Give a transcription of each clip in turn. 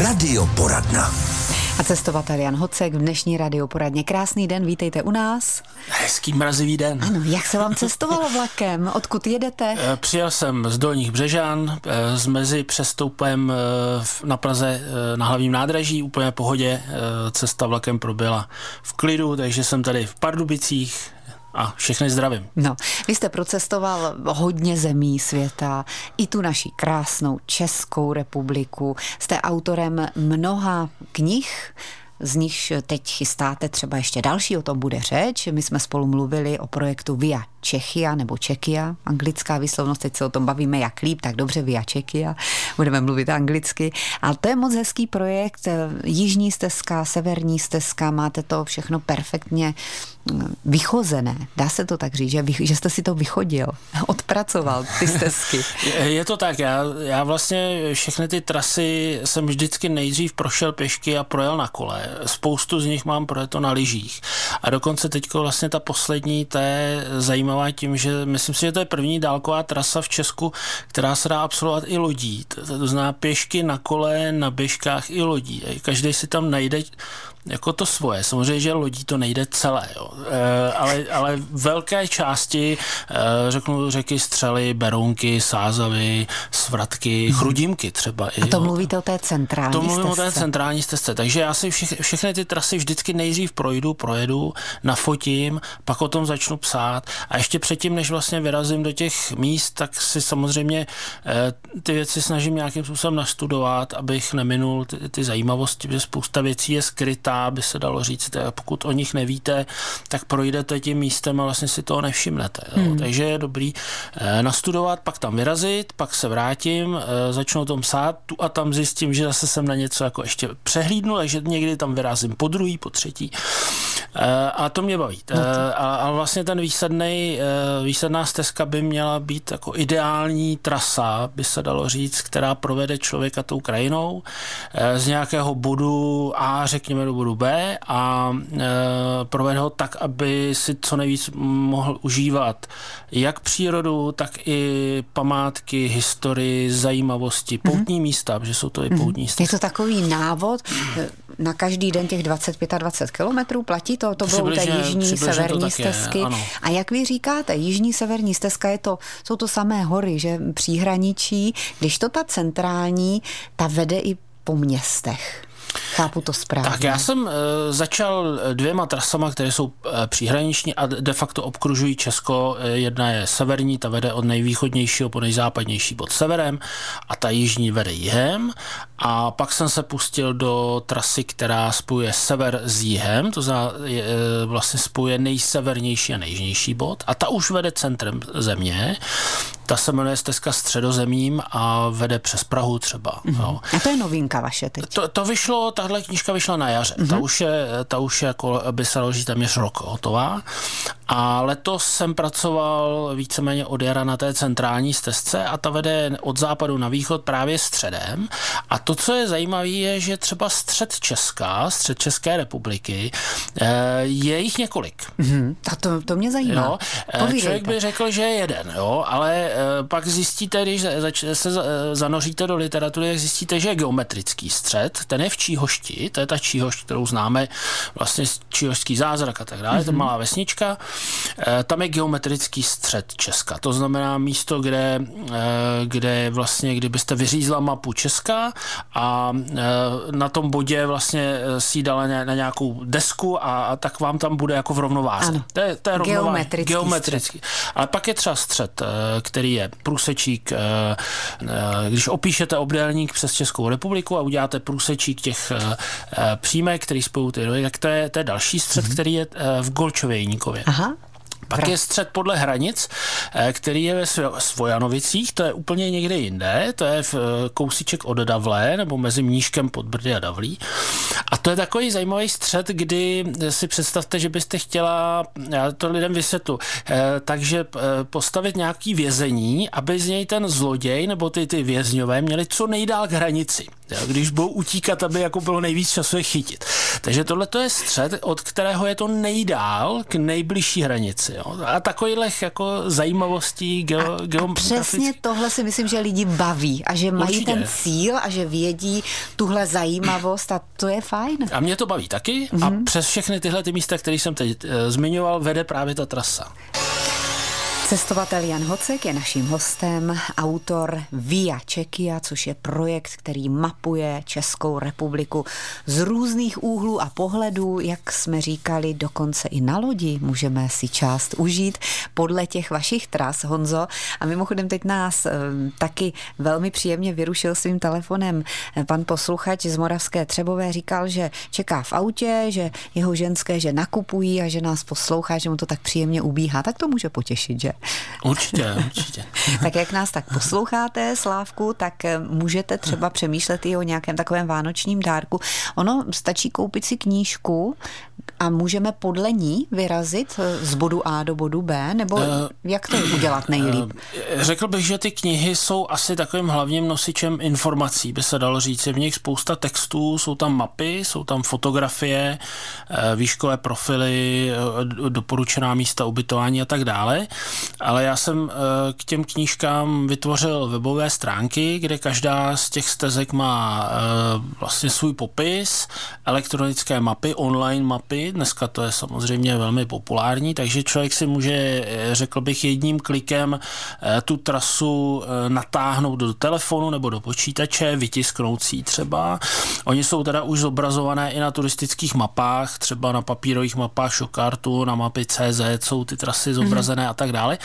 Radioporadna. A cestovatel Jan Hocek v dnešní radioporadně. Krásný den, vítejte u nás. Hezký mrazivý den. Ano, jak se vám cestovalo vlakem? Odkud jedete? Eh, přijel jsem z Dolních Břežan, eh, z mezi přestoupem eh, na Praze na hlavním nádraží, úplně pohodě. Cesta vlakem proběhla v klidu, takže jsem tady v Pardubicích, a všechny zdravím. No, vy jste procestoval hodně zemí světa, i tu naší krásnou Českou republiku. Jste autorem mnoha knih, z nich teď chystáte třeba ještě další, o tom bude řeč. My jsme spolu mluvili o projektu Via Čechia nebo Čekia, anglická výslovnost, teď se o tom bavíme jak líp, tak dobře Via Čekia, budeme mluvit anglicky. A to je moc hezký projekt, jižní stezka, severní stezka, máte to všechno perfektně vychozené, dá se to tak říct, že, vy, že jste si to vychodil, odpracoval ty stezky. Je, to tak, já, já vlastně všechny ty trasy jsem vždycky nejdřív prošel pěšky a projel na kole. Spoustu z nich mám projeto na lyžích. A dokonce teď vlastně ta poslední, to je zajímavá tím, že myslím si, že to je první dálková trasa v Česku, která se dá absolvovat i lodí. To, to znamená pěšky na kole, na běžkách i lodí. Každý si tam najde jako to svoje. Samozřejmě, že lodí to nejde celé, jo. E, ale, ale velké části, e, řeknu řeky, střely, berounky, sázavy, svratky, hmm. chrudímky třeba. I, A to jo. mluvíte o té centrální To mluvím stezce. o té centrální stezce. Takže já si všech, všechny ty trasy vždycky nejdřív projdu, projedu, nafotím, pak o tom začnu psát a ještě předtím, než vlastně vyrazím do těch míst, tak si samozřejmě e, ty věci snažím nějakým způsobem nastudovat, abych neminul ty, ty zajímavosti, že spousta věcí je skrytá by se dalo říct. Pokud o nich nevíte, tak projdete tím místem a vlastně si toho nevšimnete. Hmm. Takže je dobrý eh, nastudovat, pak tam vyrazit, pak se vrátím, eh, začnu tom psát, tu a tam zjistím, že zase jsem na něco jako ještě přehlídnu, takže někdy tam vyrazím po druhý, po třetí. Eh, a to mě baví. No a, a vlastně ten výsadný, výsadná stezka by měla být jako ideální trasa, by se dalo říct, která provede člověka tou krajinou z nějakého bodu A, řekněme, do bodu B a e, provede ho tak, aby si co nejvíc mohl užívat jak přírodu, tak i památky, historii, zajímavosti, mhm. poutní mm-hmm. místa, že jsou to i mhm. poutní místa. Je to takový návod e, na každý den těch 25 a 20 kilometrů, platí to? To bylo té jižní, severní stezky. Je, a jak vy říkáte, jižní, severní stezka je to, jsou to samé hory, že příhraničí, když to ta centrální, ta vede i po městech. Chápu to správně. Tak já jsem uh, začal dvěma trasama, které jsou uh, příhraniční a de facto obkružují Česko. Jedna je severní, ta vede od nejvýchodnějšího po nejzápadnější pod severem a ta jižní vede jihem. A pak jsem se pustil do trasy, která spojuje sever s jihem, to znamená je, vlastně spojuje nejsevernější a nejjižnější bod a ta už vede centrem země. Ta se jmenuje Stezka středozemím a vede přes Prahu třeba. Mm-hmm. Jo. A to je novinka vaše teď? To, to vyšlo, tahle knížka vyšla na jaře. Mm-hmm. Ta už je, ta už je jako by se říct téměř rok hotová. A letos jsem pracoval víceméně od jara na té centrální stezce a ta vede od západu na východ právě středem. A to, co je zajímavé, je, že třeba střed Česka, střed České republiky, eh, je jich několik. Mm-hmm. A to, to mě zajímá. Jo? Eh, člověk by řekl, že je jeden, jo? ale eh, pak zjistíte, když se zanoříte do literatury, tak zjistíte, že je geometrický střed, ten je v Číhošti, to je ta Číhošť, kterou známe, vlastně Číhošský zázrak a tak dále, mm-hmm. to malá vesnička. Eh, tam je geometrický střed Česka. To znamená místo, kde, eh, kde vlastně, kdybyste vyřízla mapu Česka a eh, na tom bodě vlastně si dala na nějakou desku a, a tak vám tam bude jako v rovnováze. Ano. To je, to je geometrický. geometrický. Střed. Ale pak je třeba střed, který je průsečík, když opíšete obdélník přes Českou republiku a uděláte průsečík těch přímek, který spojují ty tak to je, to je další střed, mm-hmm. který je v Golčovějníkově. Aha. Pak je střed podle hranic, eh, který je ve Svojanovicích, to je úplně někde jinde, to je v eh, kousíček od Davle, nebo mezi Mníškem pod Brdy a Davlí. A to je takový zajímavý střed, kdy si představte, že byste chtěla, já to lidem vysvětlu, eh, takže postavit nějaký vězení, aby z něj ten zloděj nebo ty, ty vězňové měli co nejdál k hranici. Když budou utíkat, aby jako bylo nejvíc času je chytit. Takže tohle to je střed, od kterého je to nejdál k nejbližší hranici. Jo. A takových jako zajímavostí geo, a, a přesně tohle si myslím, že lidi baví a že mají Určitě. ten cíl a že vědí tuhle zajímavost a to je fajn. A mě to baví taky mm-hmm. a mhm. přes všechny tyhle ty místa, které jsem teď e, zmiňoval, vede právě ta trasa. Cestovatel Jan Hocek je naším hostem, autor Via Čekia, což je projekt, který mapuje Českou republiku z různých úhlů a pohledů, jak jsme říkali, dokonce i na lodi můžeme si část užít podle těch vašich tras, Honzo. A mimochodem teď nás e, taky velmi příjemně vyrušil svým telefonem pan posluchač z Moravské Třebové, říkal, že čeká v autě, že jeho ženské, že nakupují a že nás poslouchá, že mu to tak příjemně ubíhá, tak to může potěšit, že? Určitě, určitě. tak jak nás tak posloucháte, Slávku, tak eh, můžete třeba přemýšlet i o nějakém takovém vánočním dárku. Ono stačí koupit si knížku a můžeme podle ní vyrazit eh, z bodu A do bodu B, nebo uh, jak to udělat nejlíp? Uh, řekl bych, že ty knihy jsou asi takovým hlavním nosičem informací, by se dalo říct. Je v nich spousta textů, jsou tam mapy, jsou tam fotografie, výškové profily, doporučená místa ubytování a tak dále ale já jsem k těm knížkám vytvořil webové stránky, kde každá z těch stezek má vlastně svůj popis, elektronické mapy, online mapy, dneska to je samozřejmě velmi populární, takže člověk si může, eh, řekl bych, jedním klikem tu trasu natáhnout do telefonu nebo do počítače, vytisknout si třeba. Oni jsou teda už zobrazované i na turistických mapách, třeba na papírových mapách Šokartu, na mapy CZ jsou ty trasy zobrazené mm-hmm. a tak dále.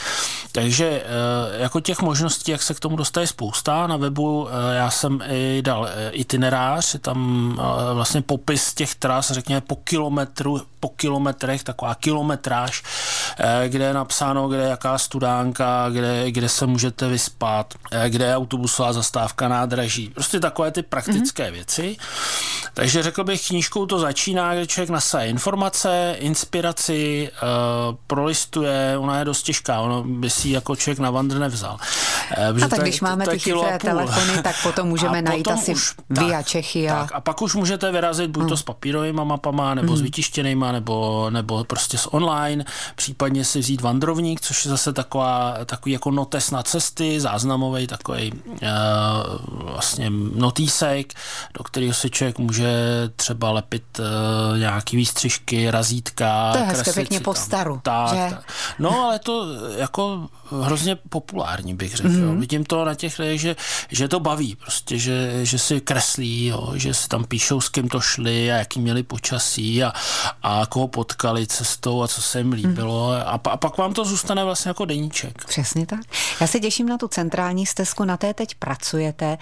Takže eh, jako těch možností, jak se k tomu dostane spousta. Na webu eh, já jsem i dal eh, itinerář, je tam vlastně popis těch tras, řekněme po kilometru, po kilometrech, taková kilometráž, kde je napsáno, kde je jaká studánka, kde, kde se můžete vyspat, kde je autobusová zastávka nádraží. Prostě takové ty praktické mm-hmm. věci. Takže řekl bych, knížkou to začíná, kde člověk nasaje informace, inspiraci, prolistuje, ona je dost těžká, ono by si jako člověk na vandr nevzal. Eh, a tak když máme ty chytré telefony, tak potom můžeme najít asi Via Čechy. A... Tak, a pak už můžete vyrazit buď to s papírovými mapama, nebo s vytištěnýma, nebo, nebo prostě s online, případně si vzít vandrovník, což je zase taková, takový jako notes na cesty, záznamový takový uh, vlastně notýsek, do kterého si člověk může třeba lepit uh, nějaký výstřižky, razítka. To je hezké pěkně po staru. Tak, že? tak. No ale to jako hrozně populární, bych řekl. Mm-hmm. Vidím to na těch lidech, že, že to baví, prostě, že, že si kreslí, jo, že si tam píšou, s kým to šli a jaký měli počasí a, a koho potkali cestou a co se jim líbilo. Mm. A, a pak vám to zůstane vlastně jako deníček. Přesně tak. Já se těším na tu centrální stezku, na té teď pracujete.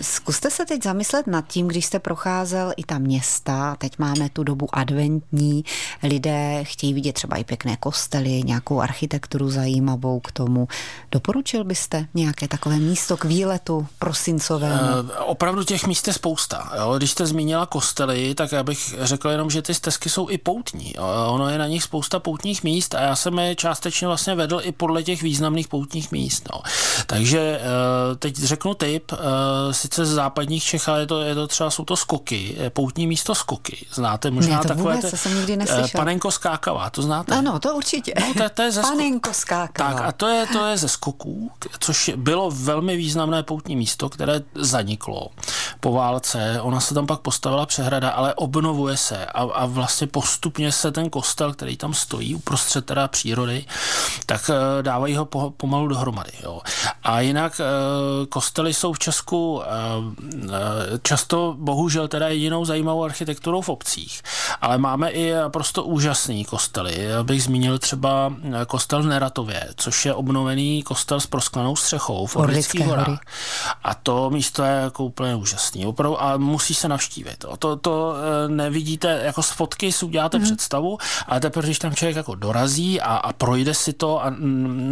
Zkuste se teď zamyslet nad tím, když jste procházel i ta města, teď máme tu dobu adventní, lidé chtějí vidět třeba i pěkné kostely, nějakou architekturu zajímavou k tomu. Doporučil byste nějaké takové místo k výletu prosincovému? Uh, opravdu těch míst je spousta. Jo? Když jste zmínila kostely, tak já bych řekl jenom, že ty stezky jsou i poutní. Ono je na nich spousta poutních míst a já jsem je částečně vlastně vedl i podle těch významných poutních míst. No. Takže uh, teď řeknu tip, uh, sice z západních Čech, ale je to, je to třeba, jsou to skoky, poutní místo skoky. Znáte možná ne, to takové... Vůbec, to jsem nikdy neslyšel. Panenko skákavá, to znáte? Ano, to určitě. No, to, to je ze Panenko skákavá. Tak a to je, to je ze skoků, což bylo velmi významné poutní místo, které zaniklo po válce. Ona se tam pak postavila přehrada, ale obnovuje se a, a vlastně postupně se ten kostel, který tam stojí uprostřed teda přírody, tak eh, dávají ho po, pomalu dohromady. Jo. A jinak eh, kostely jsou v Česku eh, často bohužel teda jedinou zajímavou architekturou v obcích, ale máme i naprosto úžasný kostely. Já bych zmínil třeba kostel v Neratově, což je obnovený kostel s prosklenou střechou v Orlických horách. A to místo je jako úplně úžasný. Opravdu, a musí se navštívit. To, to eh, nevidíte, jako z fotky si uděláte mm. představu, ale teprve, když tam člověk jako dorazí a, a projde si to a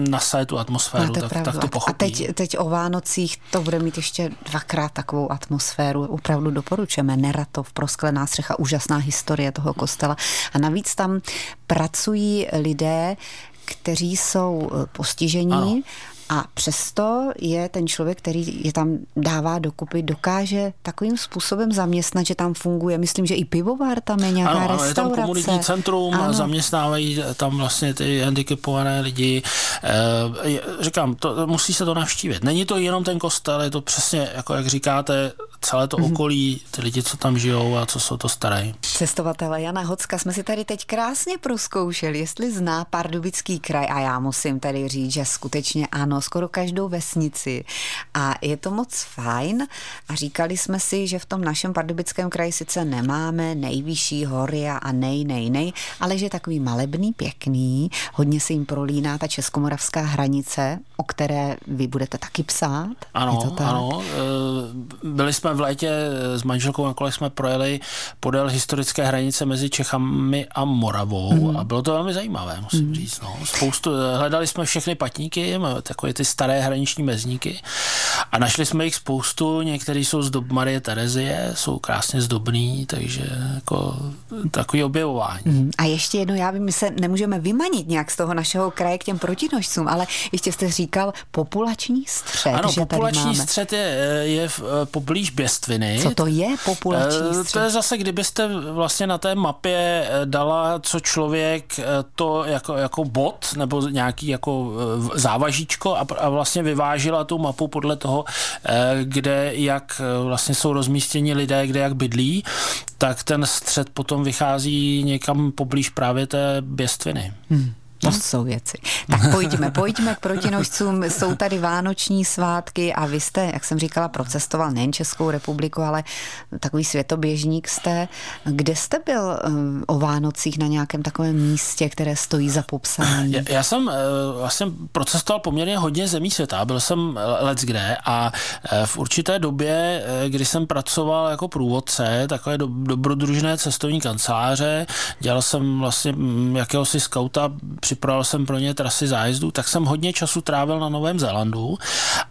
nasaje tu atmosféru, tak, tak to pochopí. A teď, teď o Vánocích to bude mít ještě dvakrát takovou atmosféru. Opravdu doporučujeme. Neratov, prosklená střecha, úžasná historie toho kostela. A navíc tam pracují lidé, kteří jsou eh, postižení. Ano A přesto je ten člověk, který je tam dává dokupy, dokáže takovým způsobem zaměstnat, že tam funguje. Myslím, že i pivovar tam je nějaká ano, restaurace. Ano, je tam komunitní centrum ano. zaměstnávají tam vlastně ty handicapované lidi. E, říkám, to, musí se to navštívit. Není to jenom ten kostel, je to přesně, jako jak říkáte, celé to mm-hmm. okolí, ty lidi, co tam žijou a co jsou to starají. Cestovatele Jana Hocka jsme si tady teď krásně proskoušeli, jestli zná Pardubický kraj a já musím tady říct, že skutečně ano, skoro každou vesnici. A je to moc fajn. A říkali jsme si, že v tom našem Pardubickém kraji sice nemáme nejvyšší hory a nej, nej, nej, ale že je takový malebný, pěkný, hodně se jim prolíná ta českomoravská hranice, o které vy budete taky psát. Ano, to tak? ano. E, byli jsme v létě s manželkou, nakonec jsme projeli podél historické hranice mezi Čechami a Moravou mm. a bylo to velmi zajímavé, musím mm. říct. No. Spoustu, hledali jsme všechny patníky, takové ty staré hraniční mezníky a našli jsme jich spoustu, některý jsou z dob Marie Terezie, jsou krásně zdobný, takže jako takový objevování. Mm. A ještě jedno, já vím, my se nemůžeme vymanit nějak z toho našeho kraje k těm protinožcům, ale ještě jste říkal populační střed. Ano, že populační tady máme. střed je, je v, poblíž Běstviny. Co to je populační eh, střed? To je zase, kdybyste vlastně na té mapě eh, dala, co člověk, eh, to jako, jako bod nebo nějaký jako závažíčko a, a vlastně vyvážila tu mapu podle toho, kde jak vlastně jsou rozmístěni lidé, kde jak bydlí, tak ten střed potom vychází někam poblíž právě té Běstviny. Hmm. To jsou věci. Tak pojďme, pojďme k protinožcům. Jsou tady vánoční svátky a vy jste, jak jsem říkala, procestoval nejen Českou republiku, ale takový světoběžník jste. Kde jste byl eh, o Vánocích na nějakém takovém místě, které stojí za popsání? Já, já jsem vlastně procestoval poměrně hodně zemí světa. Byl jsem let kde a v určité době, kdy jsem pracoval jako průvodce, takové do, dobrodružné cestovní kanceláře, dělal jsem vlastně mm, jakéhosi skauta připravoval jsem pro ně trasy zájezdů, tak jsem hodně času trávil na Novém Zélandu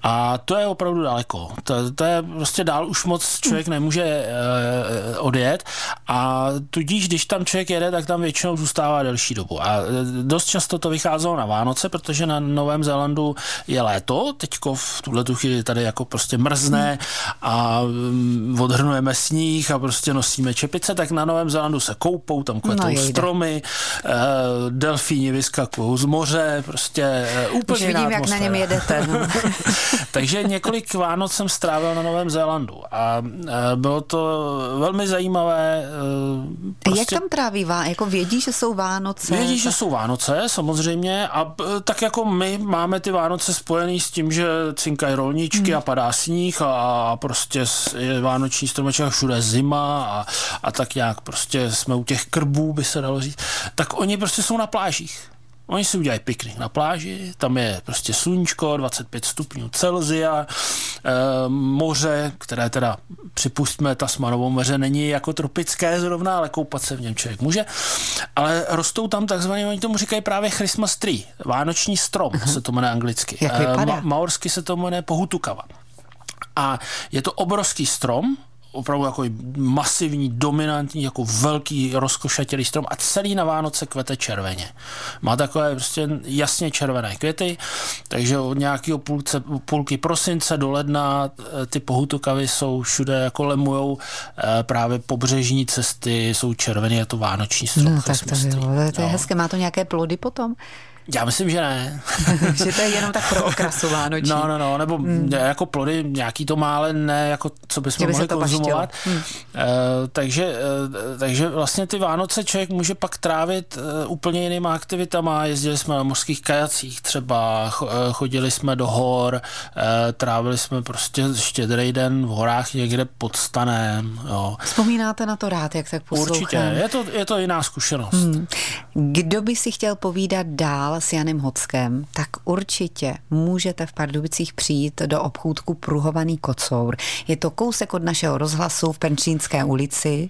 a to je opravdu daleko. To, to je prostě dál už moc člověk nemůže e, odjet a tudíž, když tam člověk jede, tak tam většinou zůstává delší dobu. A eh, dost často to vycházelo na Vánoce, protože na Novém Zélandu je léto, teďko v tuhle tu chvíli tady jako prostě mrzne a um, odhrnujeme sníh a prostě nosíme čepice, tak na Novém Zélandu se koupou, tam kvetou no, stromy, e, delfíni vyskakují z moře, prostě eh, úplně Už vidím, jak na něm jedete. No. Takže několik Vánoc jsem strávil na Novém Zélandu a bylo to velmi zajímavé. Prostě... Jak tam tráví Vánoce? Jako vědí, že jsou Vánoce? Vědí, že jsou Vánoce, samozřejmě a tak jako my máme ty Vánoce spojený s tím, že cinkají rolničky hmm. a padá sníh a prostě je vánoční stromeček všude zima a, a tak nějak prostě jsme u těch krbů, by se dalo říct, tak oni prostě jsou na plážích. Oni si udělají piknik na pláži, tam je prostě sluníčko, 25 stupňů Celzia, e, moře, které teda připustíme, Tasmanovo moře není jako tropické zrovna, ale koupat se v něm člověk může. Ale rostou tam takzvané, oni tomu říkají právě Christmas tree, vánoční strom uh-huh. se to jmenuje anglicky. Jak vypadá? E, ma- maorsky se to jmenuje pohutukava. A je to obrovský strom, opravdu jako masivní, dominantní, jako velký rozkošatělý strom a celý na Vánoce kvete červeně. Má takové prostě jasně červené květy, takže od nějakého půlce, půlky prosince do ledna eh, ty pohutokavy jsou všude jako lemujou eh, právě pobřežní cesty, jsou červené, je to vánoční strom. No, tak to, jo, to je no. hezké. Má to nějaké plody potom? Já myslím, že ne. že to je jenom tak pro okrasu vánoční. No, no, no, nebo hmm. jako plody nějaký to má, ale ne jako co bychom by mohli konzumovat. Hmm. Uh, takže, uh, takže vlastně ty Vánoce člověk může pak trávit uh, úplně jinýma aktivitama. Jezdili jsme na mořských kajacích třeba, chodili jsme do hor, uh, trávili jsme prostě štědrý den v horách někde pod stanem. Jo. Vzpomínáte na to rád, jak tak poslouchám? Určitě, je to, je to jiná zkušenost. Hmm. Kdo by si chtěl povídat dál s Janem Hockem, tak určitě můžete v Pardubicích přijít do obchůdku Pruhovaný kocour. Je to kousek od našeho rozhlasu v Penčínské ulici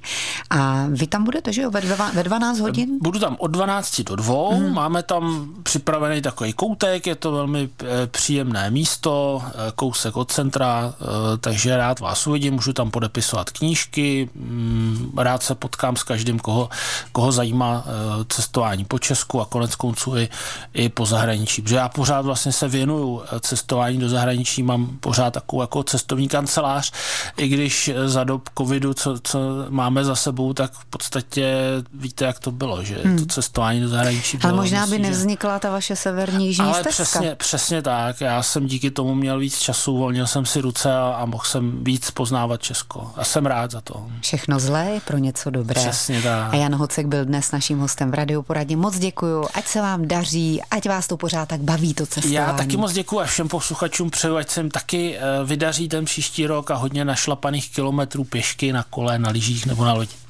a vy tam budete, že jo, ve, dva, ve 12 hodin? Budu tam od 12 do 2, hmm. máme tam připravený takový koutek, je to velmi eh, příjemné místo, eh, kousek od centra, eh, takže rád vás uvidím, můžu tam podepisovat knížky, mm, rád se potkám s každým, koho, koho zajímá cestování po Česku a konec konců i i po zahraničí. Protože já pořád vlastně se věnuju cestování do zahraničí, mám pořád takovou jako cestovní kancelář, i když za dob covidu, co, co máme za sebou, tak v podstatě víte, jak to bylo, že hmm. to cestování do zahraničí bylo. Ale možná by nevznikla ta vaše severní jižní Ale stezka. přesně, přesně tak. Já jsem díky tomu měl víc času, uvolnil jsem si ruce a, a mohl jsem víc poznávat Česko. A jsem rád za to. Všechno zlé je pro něco dobré. Přesně tak. A Jan Hocek byl dnes naším hostem v Radiu Poradě. Moc děkuju, ať se vám daří, ať vás to pořád tak baví to cestování. Já taky moc děkuji a všem posluchačům přeju, ať se jim taky eh, vydaří ten příští rok a hodně našlapaných kilometrů pěšky na kole, na lyžích nebo na lodi.